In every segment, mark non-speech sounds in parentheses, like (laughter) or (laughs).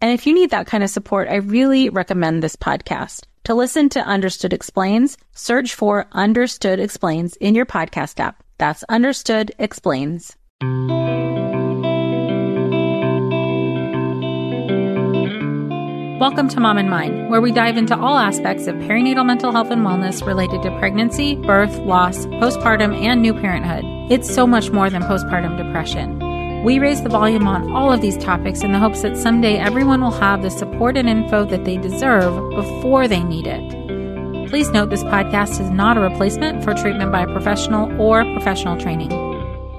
And if you need that kind of support, I really recommend this podcast. To listen to Understood Explains, search for Understood Explains in your podcast app. That's Understood Explains. Welcome to Mom and Mind, where we dive into all aspects of perinatal mental health and wellness related to pregnancy, birth, loss, postpartum, and new parenthood. It's so much more than postpartum depression. We raise the volume on all of these topics in the hopes that someday everyone will have the support and info that they deserve before they need it. Please note this podcast is not a replacement for treatment by a professional or professional training.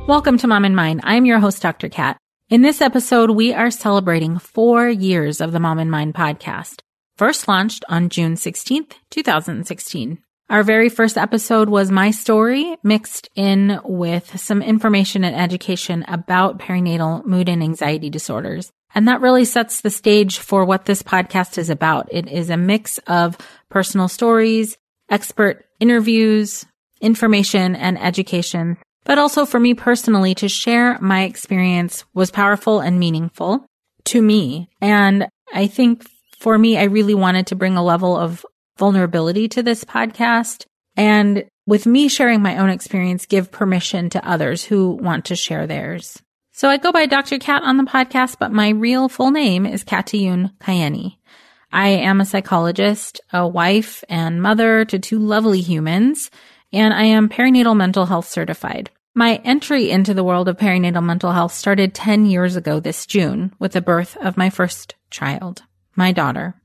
Welcome to Mom and Mind. I'm your host, Dr. Kat. In this episode, we are celebrating four years of the Mom and Mind podcast, first launched on June 16th, 2016. Our very first episode was my story mixed in with some information and education about perinatal mood and anxiety disorders. And that really sets the stage for what this podcast is about. It is a mix of personal stories, expert interviews, information and education but also for me personally to share my experience was powerful and meaningful to me. And I think for me, I really wanted to bring a level of vulnerability to this podcast. And with me sharing my own experience, give permission to others who want to share theirs. So I go by Dr. Kat on the podcast, but my real full name is Katayune Kaeni. I am a psychologist, a wife and mother to two lovely humans, and I am perinatal mental health certified. My entry into the world of perinatal mental health started 10 years ago this June with the birth of my first child, my daughter.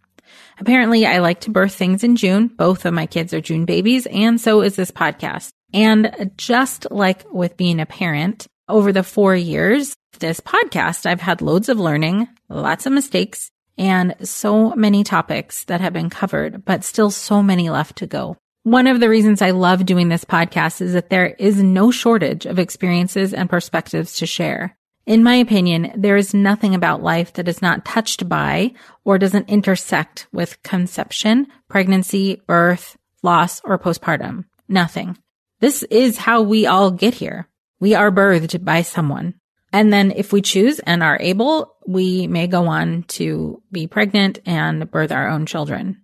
Apparently, I like to birth things in June. Both of my kids are June babies, and so is this podcast. And just like with being a parent, over the four years, this podcast, I've had loads of learning, lots of mistakes, and so many topics that have been covered, but still so many left to go. One of the reasons I love doing this podcast is that there is no shortage of experiences and perspectives to share. In my opinion, there is nothing about life that is not touched by or doesn't intersect with conception, pregnancy, birth, loss, or postpartum. Nothing. This is how we all get here. We are birthed by someone. And then if we choose and are able, we may go on to be pregnant and birth our own children.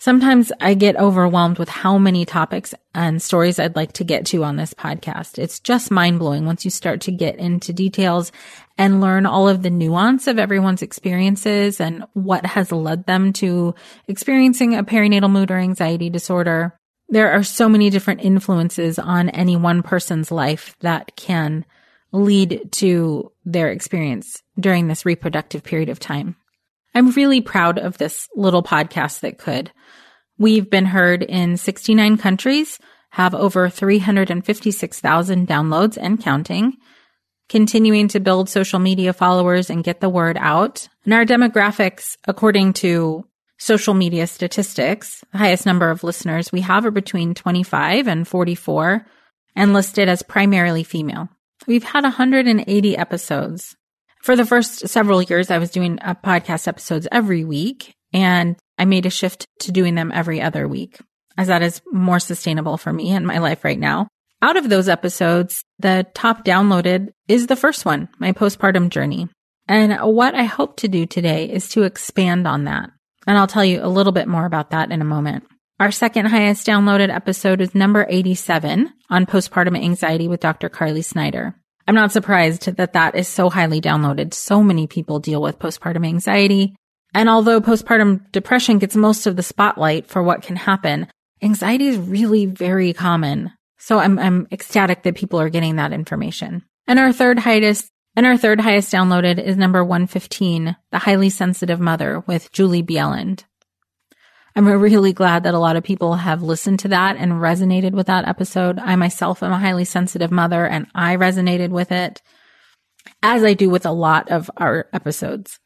Sometimes I get overwhelmed with how many topics and stories I'd like to get to on this podcast. It's just mind blowing once you start to get into details and learn all of the nuance of everyone's experiences and what has led them to experiencing a perinatal mood or anxiety disorder. There are so many different influences on any one person's life that can lead to their experience during this reproductive period of time. I'm really proud of this little podcast that could. We've been heard in 69 countries, have over 356,000 downloads and counting, continuing to build social media followers and get the word out. And our demographics, according to social media statistics, the highest number of listeners we have are between 25 and 44 and listed as primarily female. We've had 180 episodes for the first several years, I was doing a podcast episodes every week and I made a shift to doing them every other week as that is more sustainable for me and my life right now. Out of those episodes, the top downloaded is the first one, my postpartum journey. And what I hope to do today is to expand on that. And I'll tell you a little bit more about that in a moment. Our second highest downloaded episode is number 87 on postpartum anxiety with Dr. Carly Snyder. I'm not surprised that that is so highly downloaded. So many people deal with postpartum anxiety. And although postpartum depression gets most of the spotlight for what can happen, anxiety is really very common. So I'm, I'm ecstatic that people are getting that information. And our third highest, and our third highest downloaded is number 115, The Highly Sensitive Mother with Julie Bjelland. I'm really glad that a lot of people have listened to that and resonated with that episode. I myself am a highly sensitive mother and I resonated with it as I do with a lot of our episodes.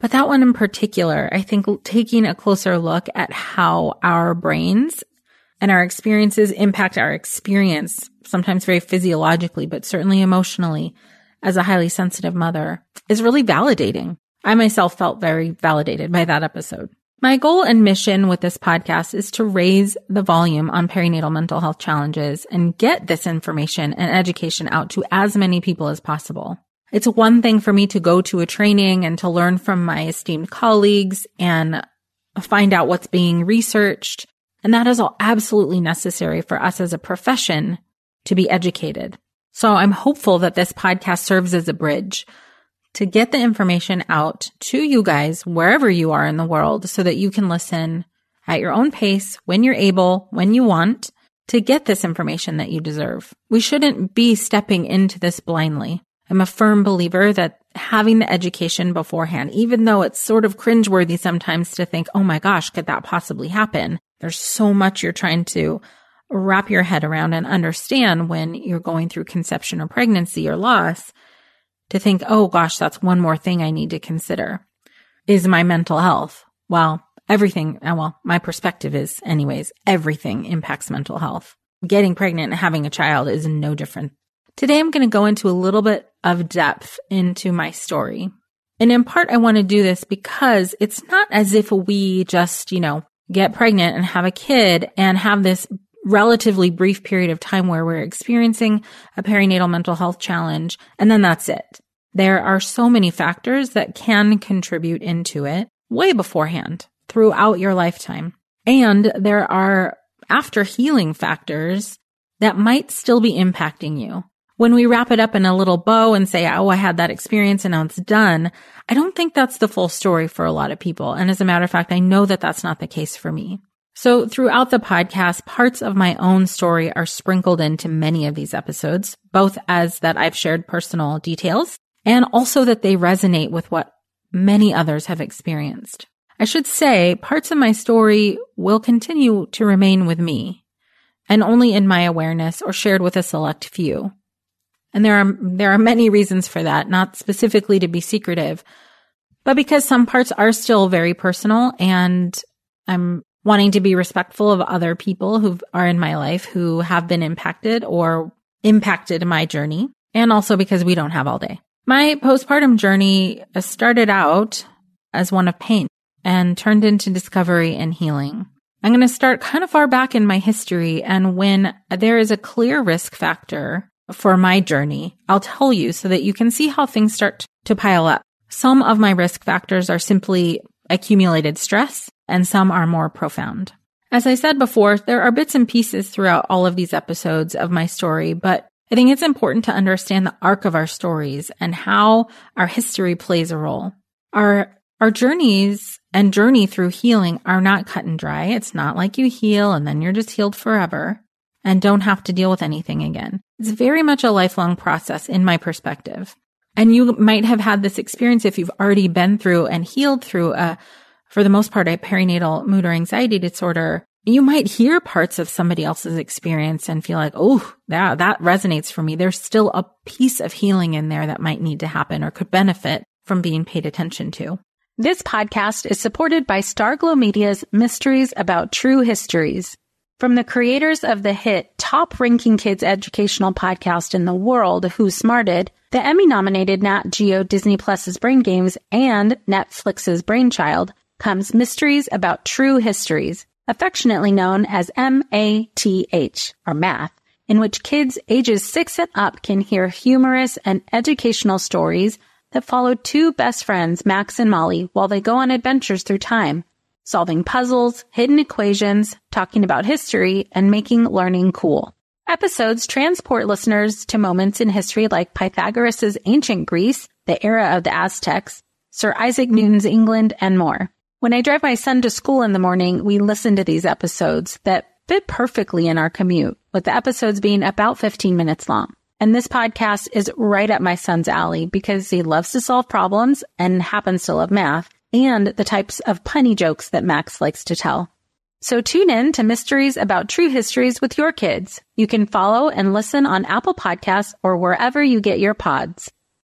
But that one in particular, I think taking a closer look at how our brains and our experiences impact our experience, sometimes very physiologically, but certainly emotionally as a highly sensitive mother is really validating. I myself felt very validated by that episode. My goal and mission with this podcast is to raise the volume on perinatal mental health challenges and get this information and education out to as many people as possible. It's one thing for me to go to a training and to learn from my esteemed colleagues and find out what's being researched. And that is all absolutely necessary for us as a profession to be educated. So I'm hopeful that this podcast serves as a bridge to get the information out to you guys wherever you are in the world so that you can listen at your own pace when you're able, when you want to get this information that you deserve. We shouldn't be stepping into this blindly. I'm a firm believer that having the education beforehand, even though it's sort of cringeworthy sometimes to think, oh my gosh, could that possibly happen? There's so much you're trying to wrap your head around and understand when you're going through conception or pregnancy or loss to think, oh gosh, that's one more thing I need to consider is my mental health. Well, everything, uh, well, my perspective is anyways, everything impacts mental health. Getting pregnant and having a child is no different Today, I'm going to go into a little bit of depth into my story. And in part, I want to do this because it's not as if we just, you know, get pregnant and have a kid and have this relatively brief period of time where we're experiencing a perinatal mental health challenge and then that's it. There are so many factors that can contribute into it way beforehand throughout your lifetime. And there are after healing factors that might still be impacting you when we wrap it up in a little bow and say, Oh, I had that experience and now it's done. I don't think that's the full story for a lot of people. And as a matter of fact, I know that that's not the case for me. So throughout the podcast, parts of my own story are sprinkled into many of these episodes, both as that I've shared personal details and also that they resonate with what many others have experienced. I should say parts of my story will continue to remain with me and only in my awareness or shared with a select few. And there are, there are many reasons for that, not specifically to be secretive, but because some parts are still very personal and I'm wanting to be respectful of other people who are in my life who have been impacted or impacted my journey. And also because we don't have all day. My postpartum journey uh, started out as one of pain and turned into discovery and healing. I'm going to start kind of far back in my history and when there is a clear risk factor for my journey. I'll tell you so that you can see how things start to pile up. Some of my risk factors are simply accumulated stress and some are more profound. As I said before, there are bits and pieces throughout all of these episodes of my story, but I think it's important to understand the arc of our stories and how our history plays a role. Our, our journeys and journey through healing are not cut and dry. It's not like you heal and then you're just healed forever and don't have to deal with anything again. It's very much a lifelong process in my perspective. And you might have had this experience if you've already been through and healed through a, for the most part, a perinatal mood or anxiety disorder. You might hear parts of somebody else's experience and feel like, oh, yeah, that resonates for me. There's still a piece of healing in there that might need to happen or could benefit from being paid attention to. This podcast is supported by Starglow Media's Mysteries About True Histories. From the creators of the hit top ranking kids educational podcast in the world, Who Smarted, the Emmy nominated Nat Geo Disney Plus's Brain Games and Netflix's Brainchild comes Mysteries About True Histories, affectionately known as MATH, or math, in which kids ages six and up can hear humorous and educational stories that follow two best friends, Max and Molly, while they go on adventures through time solving puzzles, hidden equations, talking about history, and making learning cool. Episodes transport listeners to moments in history like Pythagoras' ancient Greece, the era of the Aztecs, Sir Isaac Newton's England, and more. When I drive my son to school in the morning, we listen to these episodes that fit perfectly in our commute, with the episodes being about 15 minutes long. And this podcast is right up my son's alley because he loves to solve problems and happens to love math and the types of punny jokes that Max likes to tell. So tune in to Mysteries About True Histories with your kids. You can follow and listen on Apple Podcasts or wherever you get your pods.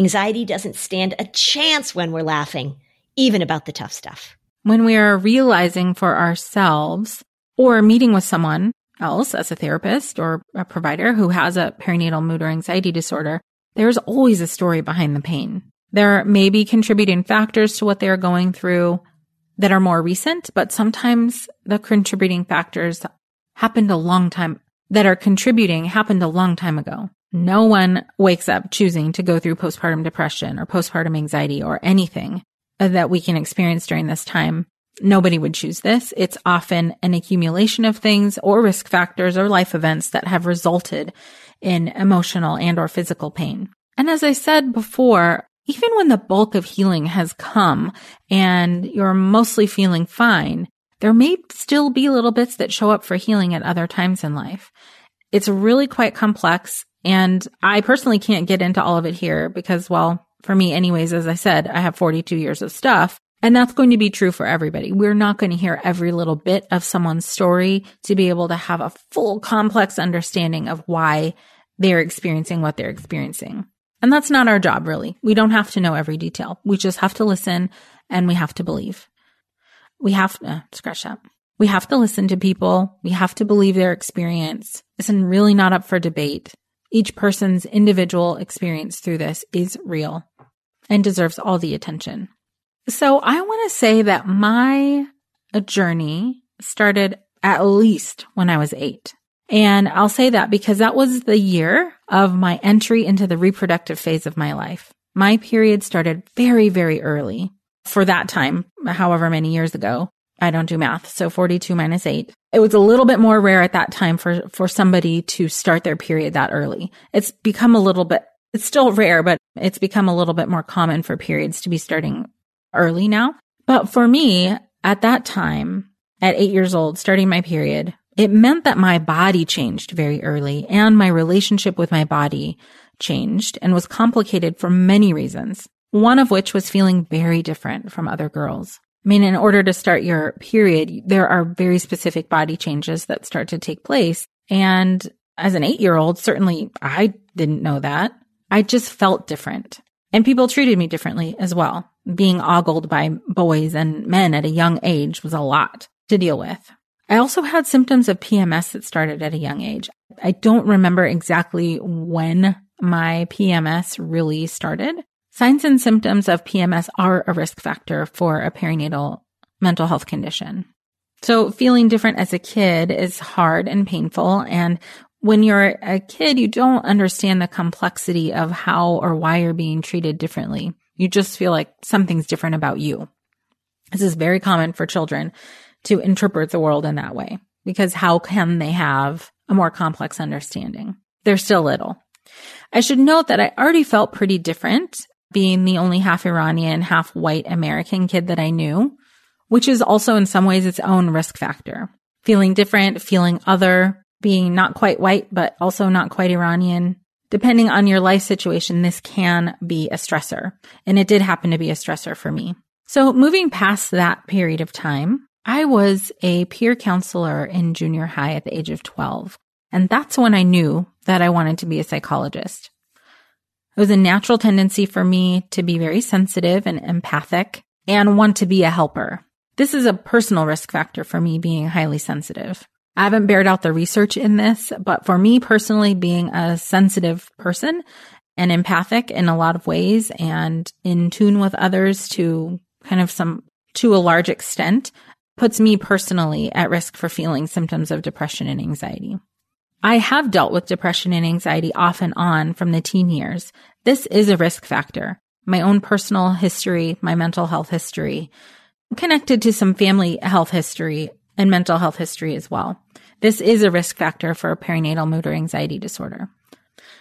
Anxiety doesn't stand a chance when we're laughing, even about the tough stuff. When we are realizing for ourselves or meeting with someone else as a therapist or a provider who has a perinatal mood or anxiety disorder, there's always a story behind the pain. There may be contributing factors to what they're going through that are more recent, but sometimes the contributing factors happened a long time that are contributing happened a long time ago. No one wakes up choosing to go through postpartum depression or postpartum anxiety or anything that we can experience during this time. Nobody would choose this. It's often an accumulation of things or risk factors or life events that have resulted in emotional and or physical pain. And as I said before, even when the bulk of healing has come and you're mostly feeling fine, there may still be little bits that show up for healing at other times in life. It's really quite complex and I personally can't get into all of it here because, well, for me anyways, as I said, I have 42 years of stuff. And that's going to be true for everybody. We're not going to hear every little bit of someone's story to be able to have a full complex understanding of why they're experiencing what they're experiencing. And that's not our job, really. We don't have to know every detail. We just have to listen and we have to believe. We have to, uh, scratch that. We have to listen to people. We have to believe their experience. It's really not up for debate. Each person's individual experience through this is real and deserves all the attention. So I want to say that my journey started at least when I was eight. And I'll say that because that was the year of my entry into the reproductive phase of my life. My period started very, very early for that time, however many years ago. I don't do math. So 42 minus eight. It was a little bit more rare at that time for, for somebody to start their period that early. It's become a little bit, it's still rare, but it's become a little bit more common for periods to be starting early now. But for me, at that time, at eight years old, starting my period, it meant that my body changed very early and my relationship with my body changed and was complicated for many reasons. One of which was feeling very different from other girls. I mean, in order to start your period, there are very specific body changes that start to take place. And as an eight year old, certainly I didn't know that. I just felt different. And people treated me differently as well. Being ogled by boys and men at a young age was a lot to deal with. I also had symptoms of PMS that started at a young age. I don't remember exactly when my PMS really started, Signs and symptoms of PMS are a risk factor for a perinatal mental health condition. So feeling different as a kid is hard and painful. And when you're a kid, you don't understand the complexity of how or why you're being treated differently. You just feel like something's different about you. This is very common for children to interpret the world in that way because how can they have a more complex understanding? They're still little. I should note that I already felt pretty different being the only half Iranian, half white American kid that I knew which is also in some ways its own risk factor. Feeling different, feeling other, being not quite white, but also not quite Iranian. Depending on your life situation, this can be a stressor. And it did happen to be a stressor for me. So moving past that period of time, I was a peer counselor in junior high at the age of 12. And that's when I knew that I wanted to be a psychologist. It was a natural tendency for me to be very sensitive and empathic and want to be a helper. This is a personal risk factor for me being highly sensitive. I haven't bared out the research in this, but for me personally, being a sensitive person and empathic in a lot of ways and in tune with others to kind of some, to a large extent, puts me personally at risk for feeling symptoms of depression and anxiety. I have dealt with depression and anxiety off and on from the teen years. This is a risk factor. My own personal history, my mental health history, connected to some family health history and mental health history as well. This is a risk factor for perinatal mood or anxiety disorder.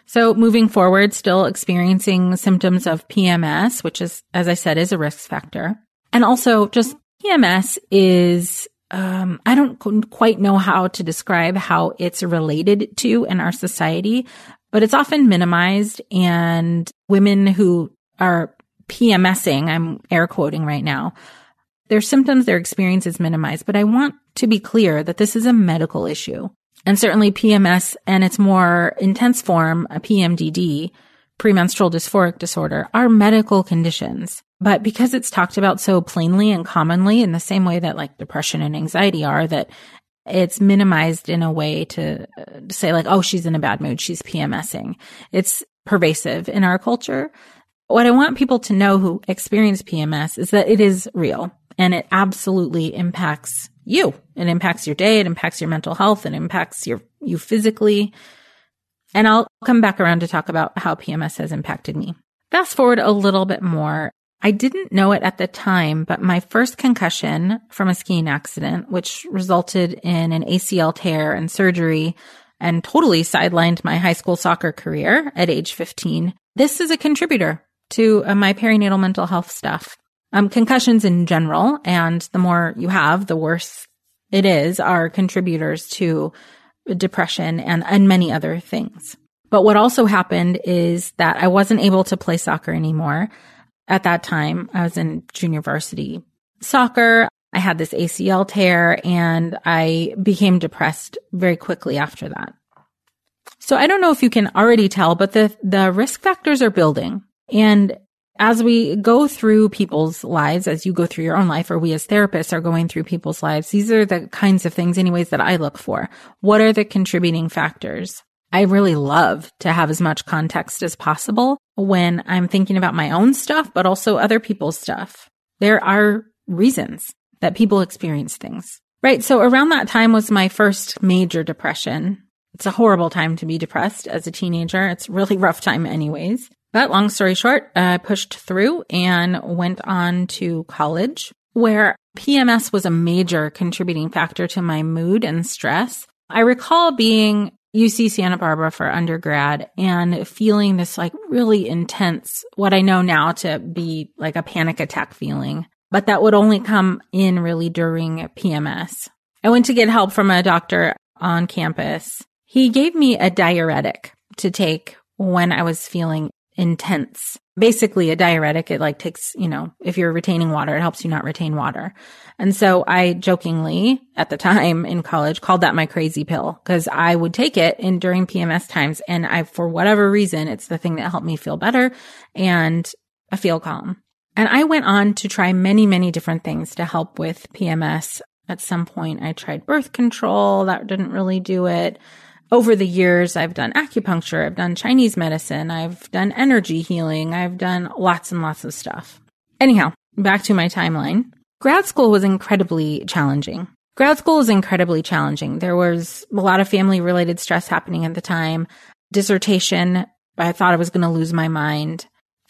So moving forward, still experiencing symptoms of PMS, which is, as I said, is a risk factor. And also just PMS is um, I don't quite know how to describe how it's related to in our society, but it's often minimized and women who are PMSing, I'm air quoting right now, their symptoms, their experience is minimized. But I want to be clear that this is a medical issue. And certainly PMS and its more intense form, a PMDD, premenstrual dysphoric disorder, are medical conditions. But because it's talked about so plainly and commonly in the same way that like depression and anxiety are, that it's minimized in a way to uh, say like, oh, she's in a bad mood. She's PMSing. It's pervasive in our culture. What I want people to know who experience PMS is that it is real and it absolutely impacts you. It impacts your day. It impacts your mental health. It impacts your, you physically. And I'll come back around to talk about how PMS has impacted me. Fast forward a little bit more. I didn't know it at the time, but my first concussion from a skiing accident, which resulted in an ACL tear and surgery and totally sidelined my high school soccer career at age 15. This is a contributor to uh, my perinatal mental health stuff. Um, concussions in general, and the more you have, the worse it is, are contributors to depression and, and many other things. But what also happened is that I wasn't able to play soccer anymore at that time. I was in junior varsity soccer. I had this ACL tear and I became depressed very quickly after that. So I don't know if you can already tell, but the, the risk factors are building. And as we go through people's lives, as you go through your own life, or we as therapists are going through people's lives, these are the kinds of things, anyways, that I look for. What are the contributing factors? I really love to have as much context as possible when I'm thinking about my own stuff, but also other people's stuff. There are reasons that people experience things, right? So around that time was my first major depression. It's a horrible time to be depressed as a teenager. It's really rough time anyways. But long story short, I pushed through and went on to college where PMS was a major contributing factor to my mood and stress. I recall being UC Santa Barbara for undergrad and feeling this like really intense, what I know now to be like a panic attack feeling, but that would only come in really during PMS. I went to get help from a doctor on campus. He gave me a diuretic to take when I was feeling intense. Basically a diuretic. It like takes, you know, if you're retaining water, it helps you not retain water. And so I jokingly at the time in college called that my crazy pill because I would take it in during PMS times. And I, for whatever reason, it's the thing that helped me feel better and I feel calm. And I went on to try many, many different things to help with PMS. At some point, I tried birth control. That didn't really do it over the years, I've done acupuncture, I've done Chinese medicine, I've done energy healing, I've done lots and lots of stuff. Anyhow, back to my timeline. Grad school was incredibly challenging. Grad school was incredibly challenging. There was a lot of family related stress happening at the time. Dissertation, I thought I was going to lose my mind.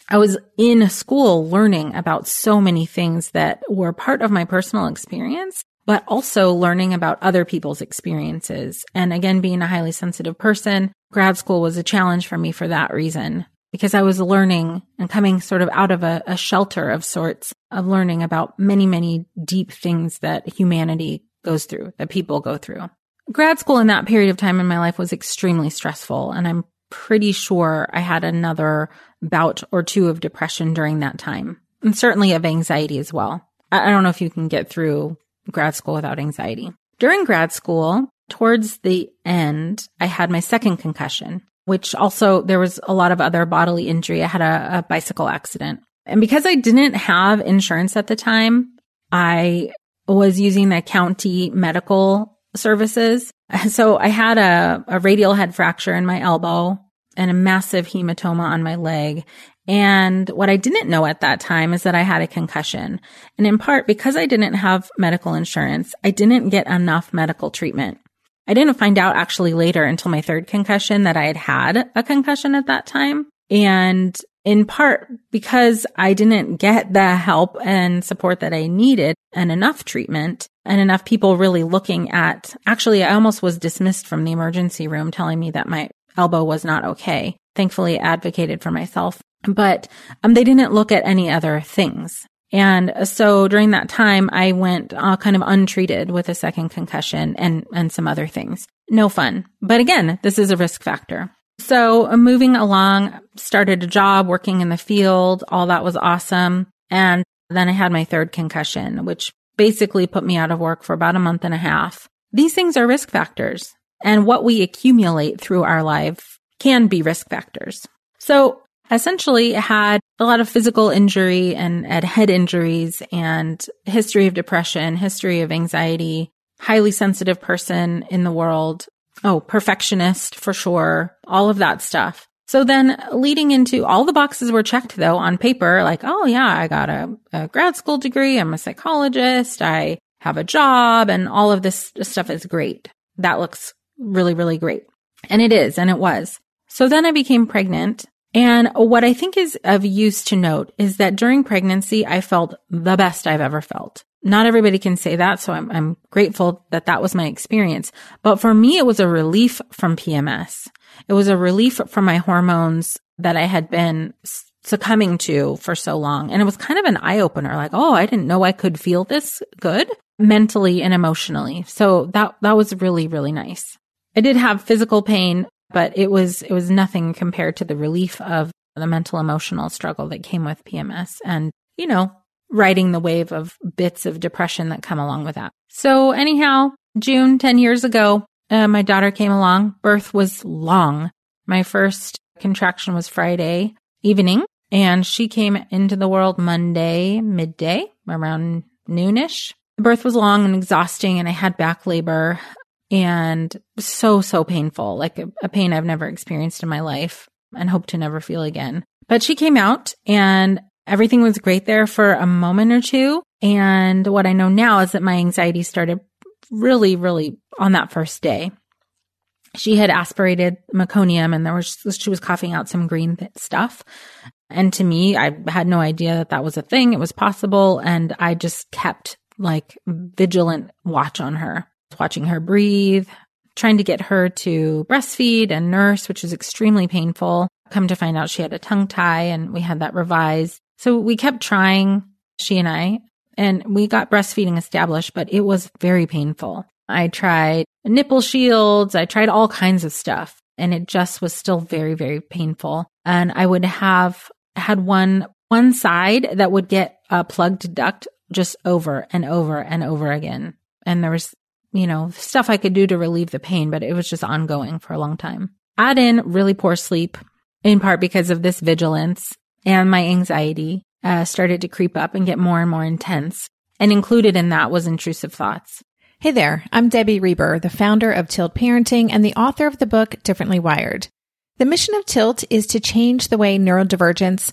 I was in school learning about so many things that were part of my personal experience but also learning about other people's experiences. And again, being a highly sensitive person, grad school was a challenge for me for that reason, because I was learning and coming sort of out of a, a shelter of sorts of learning about many, many deep things that humanity goes through, that people go through. Grad school in that period of time in my life was extremely stressful. And I'm pretty sure I had another bout or two of depression during that time and certainly of anxiety as well. I don't know if you can get through grad school without anxiety. During grad school, towards the end, I had my second concussion, which also there was a lot of other bodily injury. I had a, a bicycle accident. And because I didn't have insurance at the time, I was using the county medical services. (laughs) So I had a, a radial head fracture in my elbow and a massive hematoma on my leg. And what I didn't know at that time is that I had a concussion. And in part because I didn't have medical insurance, I didn't get enough medical treatment. I didn't find out actually later until my third concussion that I had had a concussion at that time. And in part because I didn't get the help and support that I needed and enough treatment and enough people really looking at, actually, I almost was dismissed from the emergency room telling me that my elbow was not okay. Thankfully advocated for myself, but um, they didn't look at any other things. And so during that time, I went uh, kind of untreated with a second concussion and, and some other things. No fun. But again, this is a risk factor. So uh, moving along, started a job working in the field. All that was awesome. And then I had my third concussion, which basically put me out of work for about a month and a half. These things are risk factors and what we accumulate through our life can be risk factors. So essentially had a lot of physical injury and, and head injuries and history of depression, history of anxiety, highly sensitive person in the world. Oh, perfectionist for sure. All of that stuff. So then leading into all the boxes were checked though on paper, like, oh yeah, I got a, a grad school degree. I'm a psychologist. I have a job and all of this stuff is great. That looks really, really great. And it is, and it was. So then I became pregnant. And what I think is of use to note is that during pregnancy, I felt the best I've ever felt. Not everybody can say that. So I'm, I'm grateful that that was my experience. But for me, it was a relief from PMS. It was a relief from my hormones that I had been succumbing to for so long. And it was kind of an eye opener. Like, oh, I didn't know I could feel this good mentally and emotionally. So that, that was really, really nice. I did have physical pain, but it was, it was nothing compared to the relief of the mental emotional struggle that came with PMS and, you know, riding the wave of bits of depression that come along with that. So anyhow, June 10 years ago, uh, my daughter came along. Birth was long. My first contraction was Friday evening and she came into the world Monday midday around noonish. The birth was long and exhausting and I had back labor and so, so painful, like a, a pain I've never experienced in my life and hope to never feel again. But she came out and everything was great there for a moment or two. And what I know now is that my anxiety started really, really on that first day. She had aspirated meconium and there was, she was coughing out some green stuff. And to me, I had no idea that that was a thing. It was possible. And I just kept like vigilant watch on her watching her breathe, trying to get her to breastfeed and nurse, which was extremely painful. Come to find out she had a tongue tie and we had that revised. So we kept trying, she and I, and we got breastfeeding established, but it was very painful. I tried nipple shields. I tried all kinds of stuff and it just was still very, very painful. And I would have had one, one side that would get a plugged duct just over and over and over again. And there was you know, stuff I could do to relieve the pain, but it was just ongoing for a long time. Add in really poor sleep, in part because of this vigilance and my anxiety uh, started to creep up and get more and more intense. And included in that was intrusive thoughts. Hey there, I'm Debbie Reber, the founder of Tilt Parenting and the author of the book Differently Wired. The mission of Tilt is to change the way neurodivergence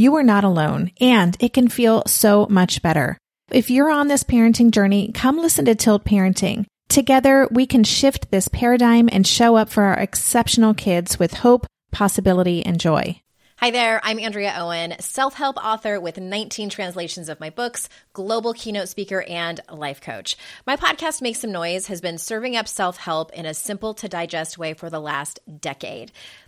you are not alone and it can feel so much better. If you're on this parenting journey, come listen to Tilt Parenting. Together, we can shift this paradigm and show up for our exceptional kids with hope, possibility, and joy. Hi there, I'm Andrea Owen, self help author with 19 translations of my books, global keynote speaker, and life coach. My podcast, Make Some Noise, has been serving up self help in a simple to digest way for the last decade.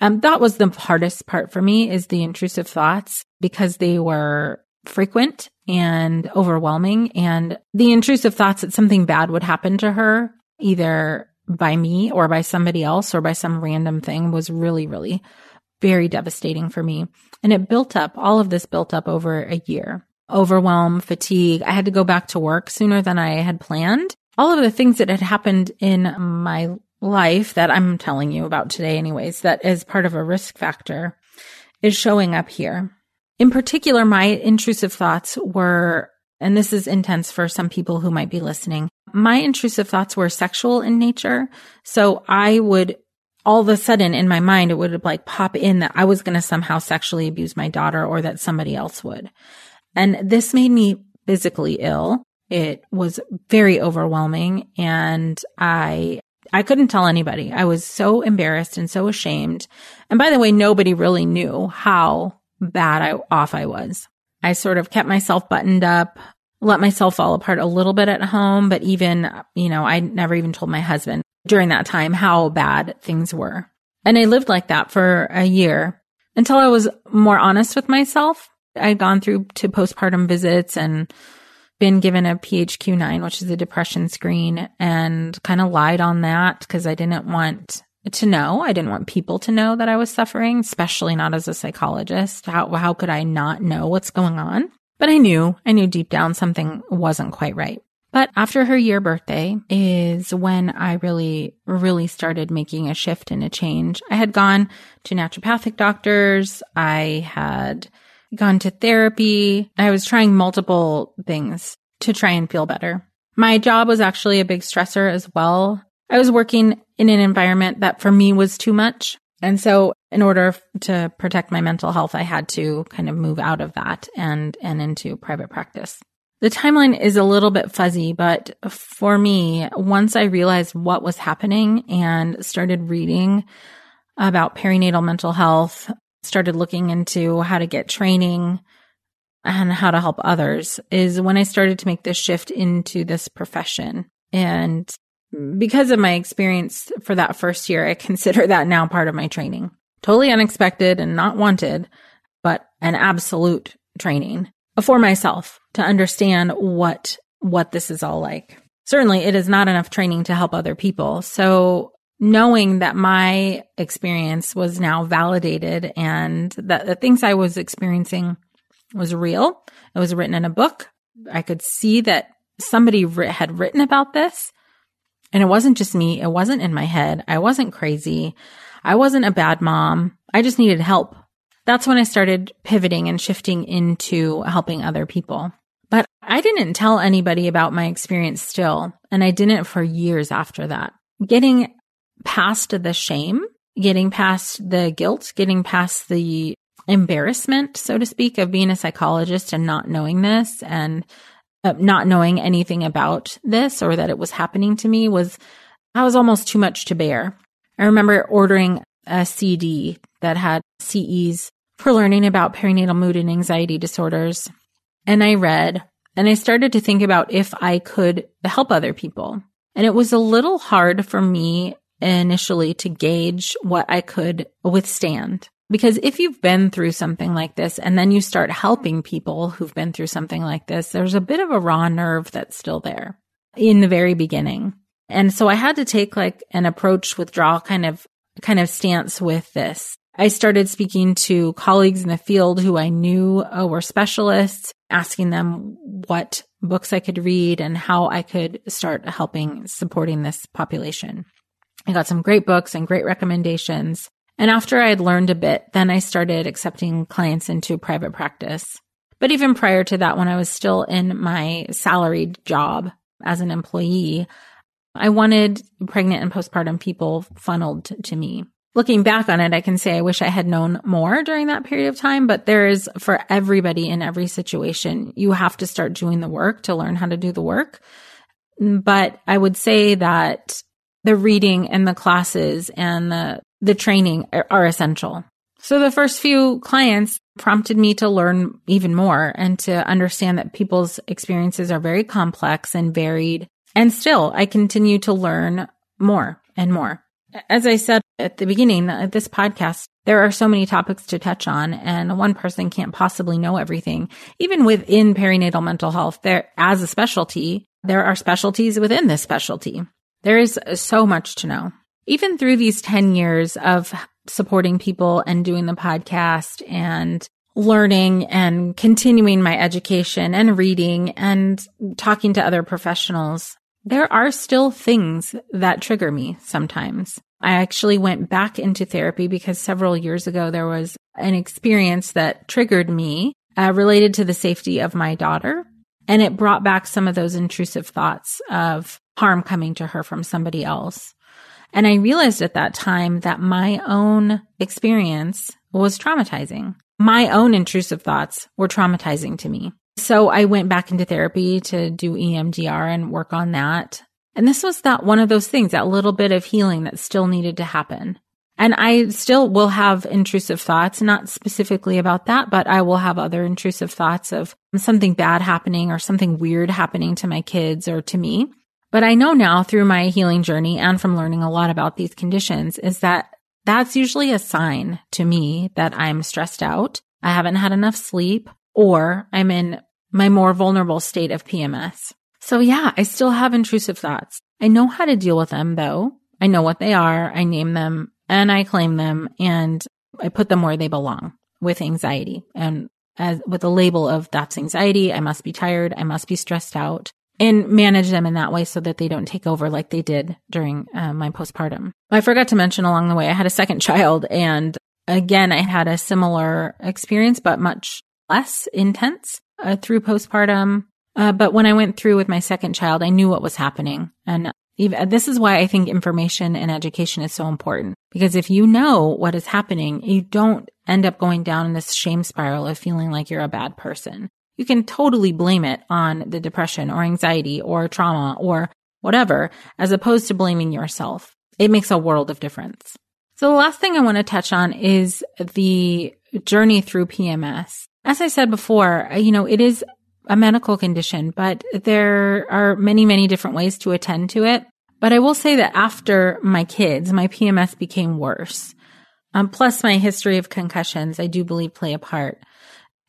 Um, that was the hardest part for me is the intrusive thoughts because they were frequent and overwhelming. And the intrusive thoughts that something bad would happen to her, either by me or by somebody else or by some random thing was really, really very devastating for me. And it built up, all of this built up over a year. Overwhelm, fatigue. I had to go back to work sooner than I had planned. All of the things that had happened in my life that I'm telling you about today, anyways, that is part of a risk factor is showing up here. In particular, my intrusive thoughts were, and this is intense for some people who might be listening. My intrusive thoughts were sexual in nature. So I would all of a sudden in my mind, it would like pop in that I was going to somehow sexually abuse my daughter or that somebody else would. And this made me physically ill. It was very overwhelming and I I couldn't tell anybody. I was so embarrassed and so ashamed. And by the way, nobody really knew how bad I off I was. I sort of kept myself buttoned up, let myself fall apart a little bit at home, but even, you know, I never even told my husband during that time how bad things were. And I lived like that for a year until I was more honest with myself. I'd gone through to postpartum visits and been given a PHQ-9, which is a depression screen and kind of lied on that because I didn't want to know. I didn't want people to know that I was suffering, especially not as a psychologist. How, how could I not know what's going on? But I knew, I knew deep down something wasn't quite right. But after her year birthday is when I really, really started making a shift and a change. I had gone to naturopathic doctors. I had gone to therapy. I was trying multiple things to try and feel better. My job was actually a big stressor as well. I was working in an environment that for me was too much. And so in order to protect my mental health, I had to kind of move out of that and, and into private practice. The timeline is a little bit fuzzy, but for me, once I realized what was happening and started reading about perinatal mental health, started looking into how to get training and how to help others is when I started to make this shift into this profession. And because of my experience for that first year, I consider that now part of my training. Totally unexpected and not wanted, but an absolute training for myself to understand what, what this is all like. Certainly it is not enough training to help other people. So knowing that my experience was now validated and that the things I was experiencing was real. It was written in a book. I could see that somebody had written about this. And it wasn't just me. It wasn't in my head. I wasn't crazy. I wasn't a bad mom. I just needed help. That's when I started pivoting and shifting into helping other people. But I didn't tell anybody about my experience still. And I didn't for years after that. Getting past the shame, getting past the guilt, getting past the embarrassment, so to speak, of being a psychologist and not knowing this and uh, not knowing anything about this or that it was happening to me was, I was almost too much to bear. I remember ordering a CD that had CEs for learning about perinatal mood and anxiety disorders. And I read and I started to think about if I could help other people. And it was a little hard for me initially to gauge what I could withstand. Because if you've been through something like this and then you start helping people who've been through something like this, there's a bit of a raw nerve that's still there in the very beginning. And so I had to take like an approach withdrawal kind of, kind of stance with this. I started speaking to colleagues in the field who I knew uh, were specialists, asking them what books I could read and how I could start helping supporting this population. I got some great books and great recommendations. And after I had learned a bit, then I started accepting clients into private practice. But even prior to that, when I was still in my salaried job as an employee, I wanted pregnant and postpartum people funneled to me. Looking back on it, I can say I wish I had known more during that period of time, but there is for everybody in every situation, you have to start doing the work to learn how to do the work. But I would say that the reading and the classes and the the training are, are essential. So the first few clients prompted me to learn even more and to understand that people's experiences are very complex and varied. And still, I continue to learn more and more. As I said at the beginning of this podcast, there are so many topics to touch on and one person can't possibly know everything. Even within perinatal mental health, there, as a specialty, there are specialties within this specialty. There is so much to know even through these 10 years of supporting people and doing the podcast and learning and continuing my education and reading and talking to other professionals, there are still things that trigger me sometimes. I actually went back into therapy because several years ago there was an experience that triggered me uh, related to the safety of my daughter. And it brought back some of those intrusive thoughts of harm coming to her from somebody else. And I realized at that time that my own experience was traumatizing. My own intrusive thoughts were traumatizing to me. So I went back into therapy to do EMDR and work on that. And this was that one of those things, that little bit of healing that still needed to happen. And I still will have intrusive thoughts, not specifically about that, but I will have other intrusive thoughts of something bad happening or something weird happening to my kids or to me. But I know now through my healing journey and from learning a lot about these conditions is that that's usually a sign to me that I'm stressed out. I haven't had enough sleep or I'm in my more vulnerable state of PMS. So yeah, I still have intrusive thoughts. I know how to deal with them though. I know what they are. I name them and I claim them and I put them where they belong with anxiety and as with a label of that's anxiety. I must be tired. I must be stressed out and manage them in that way so that they don't take over like they did during uh, my postpartum. I forgot to mention along the way, I had a second (laughs) child and again, I had a similar experience, but much less intense uh, through postpartum. Uh, but when I went through with my second child, I knew what was happening. And even, this is why I think information and education is so important. Because if you know what is happening, you don't end up going down in this shame spiral of feeling like you're a bad person you can totally blame it on the depression or anxiety or trauma or whatever, as opposed to blaming yourself. It makes a world of difference. So the last thing I want to touch on is the journey through PMS. As I said before, you know, it is a medical condition, but there are many, many different ways to attend to it. But I will say that after my kids, my PMS became worse. Um, plus my history of concussions, I do believe play a part.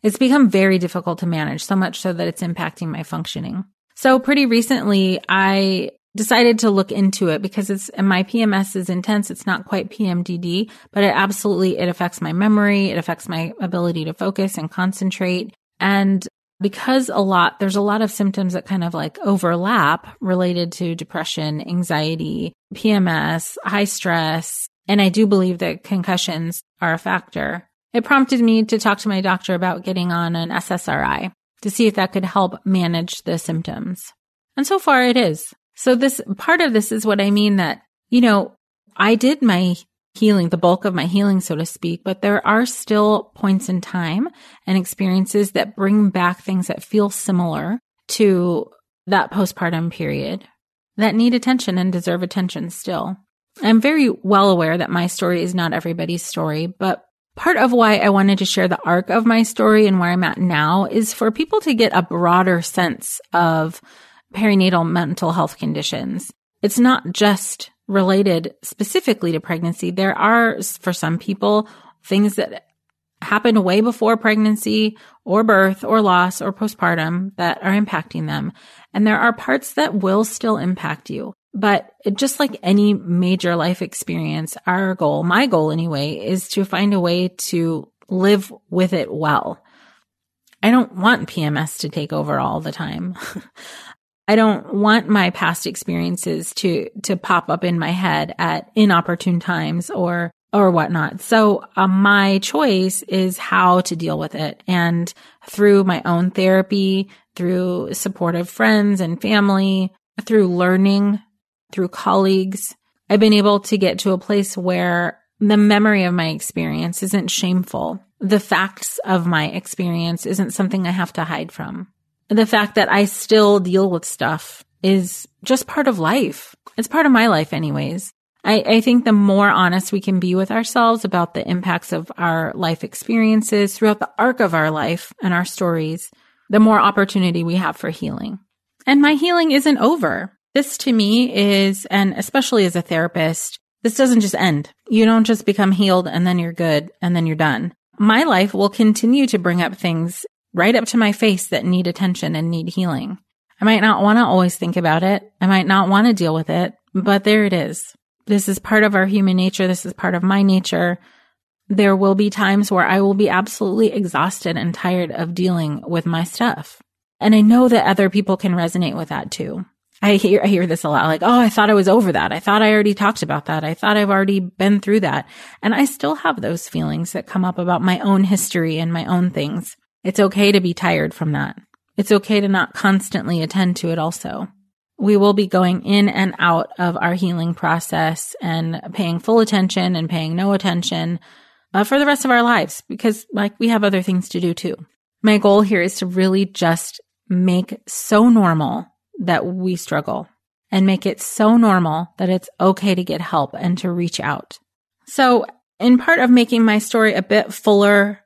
It's become very difficult to manage, so much so that it's impacting my functioning. So pretty recently, I decided to look into it because it's my PMS is intense. It's not quite PMDD, but it absolutely it affects my memory, it affects my ability to focus and concentrate. And because a lot there's a lot of symptoms that kind of like overlap related to depression, anxiety, PMS, high stress, and I do believe that concussions are a factor. It prompted me to talk to my doctor about getting on an SSRI to see if that could help manage the symptoms. And so far it is. So this part of this is what I mean that, you know, I did my healing, the bulk of my healing, so to speak, but there are still points in time and experiences that bring back things that feel similar to that postpartum period that need attention and deserve attention still. I'm very well aware that my story is not everybody's story, but part of why I wanted to share the arc of my story and where I'm at now is for people to get a broader sense of perinatal mental health conditions. It's not just related specifically to pregnancy. There are, for some people, things that happen way before pregnancy or birth or loss or postpartum that are impacting them. And there are parts that will still impact you. But just like any major life experience, our goal, my goal anyway, is to find a way to live with it well. I don't want PMS to take over all the time. (laughs) I don't want my past experiences to, to pop up in my head at inopportune times or, or whatnot. So uh, my choice is how to deal with it. And through my own therapy, through supportive friends and family, through learning, through colleagues, I've been able to get to a place where the memory of my experience isn't shameful. The facts of my experience isn't something I have to hide from the fact that I still deal with stuff is just part of life. It's part of my life anyways. I, I, think the more honest we can be with ourselves about the impacts of our life experiences throughout the arc of our life and our stories, the more opportunity we have for healing. And my healing isn't over. This to me is, and especially as a therapist, this doesn't just end. You don't just become healed and then you're good and then you're done. My life will continue to bring up things right up to my face that need attention and need healing. I might not want to always think about it. I might not want to deal with it, but there it is. This is part of our human nature. This is part of my nature. There will be times where I will be absolutely exhausted and tired of dealing with my stuff. And I know that other people can resonate with that too. I hear, I hear this a lot like, Oh, I thought I was over that. I thought I already talked about that. I thought I've already been through that. And I still have those feelings that come up about my own history and my own things. It's okay to be tired from that. It's okay to not constantly attend to it also. We will be going in and out of our healing process and paying full attention and paying no attention uh, for the rest of our lives because like we have other things to do too. My goal here is to really just make so normal that we struggle and make it so normal that it's okay to get help and to reach out. So in part of making my story a bit fuller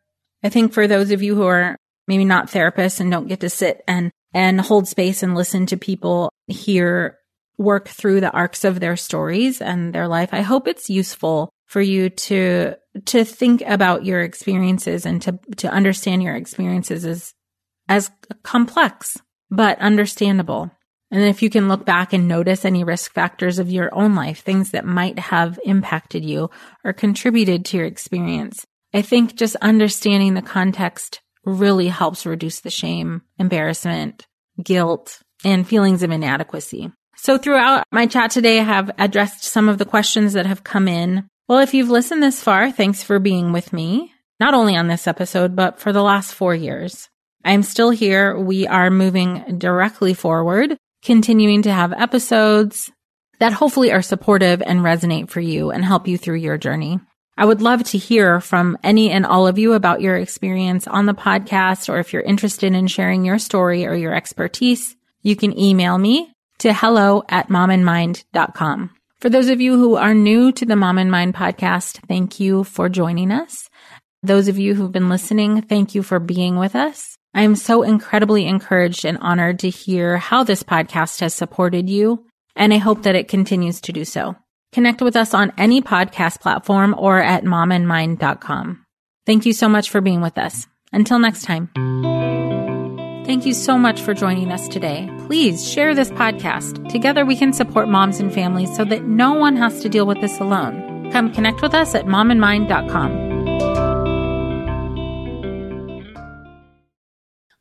I think for those of you who are maybe not therapists and don't get to sit and, and hold space and listen to people hear work through the arcs of their stories and their life, I hope it's useful for you to, to think about your experiences and to, to understand your experiences as, as complex, but understandable. And if you can look back and notice any risk factors of your own life, things that might have impacted you or contributed to your experience, I think just understanding the context really helps reduce the shame, embarrassment, guilt, and feelings of inadequacy. So throughout my chat today, I have addressed some of the questions that have come in. Well, if you've listened this far, thanks for being with me, not only on this episode, but for the last four years. I'm still here. We are moving directly forward, continuing to have episodes that hopefully are supportive and resonate for you and help you through your journey. I would love to hear from any and all of you about your experience on the podcast, or if you're interested in sharing your story or your expertise, you can email me to hello at momandmind.com. For those of you who are new to the Mom and Mind podcast, thank you for joining us. Those of you who've been listening, thank you for being with us. I am so incredibly encouraged and honored to hear how this podcast has supported you, and I hope that it continues to do so. Connect with us on any podcast platform or at momandmind.com. Thank you so much for being with us. Until next time. Thank you so much for joining us today. Please share this podcast. Together we can support moms and families so that no one has to deal with this alone. Come connect with us at momandmind.com.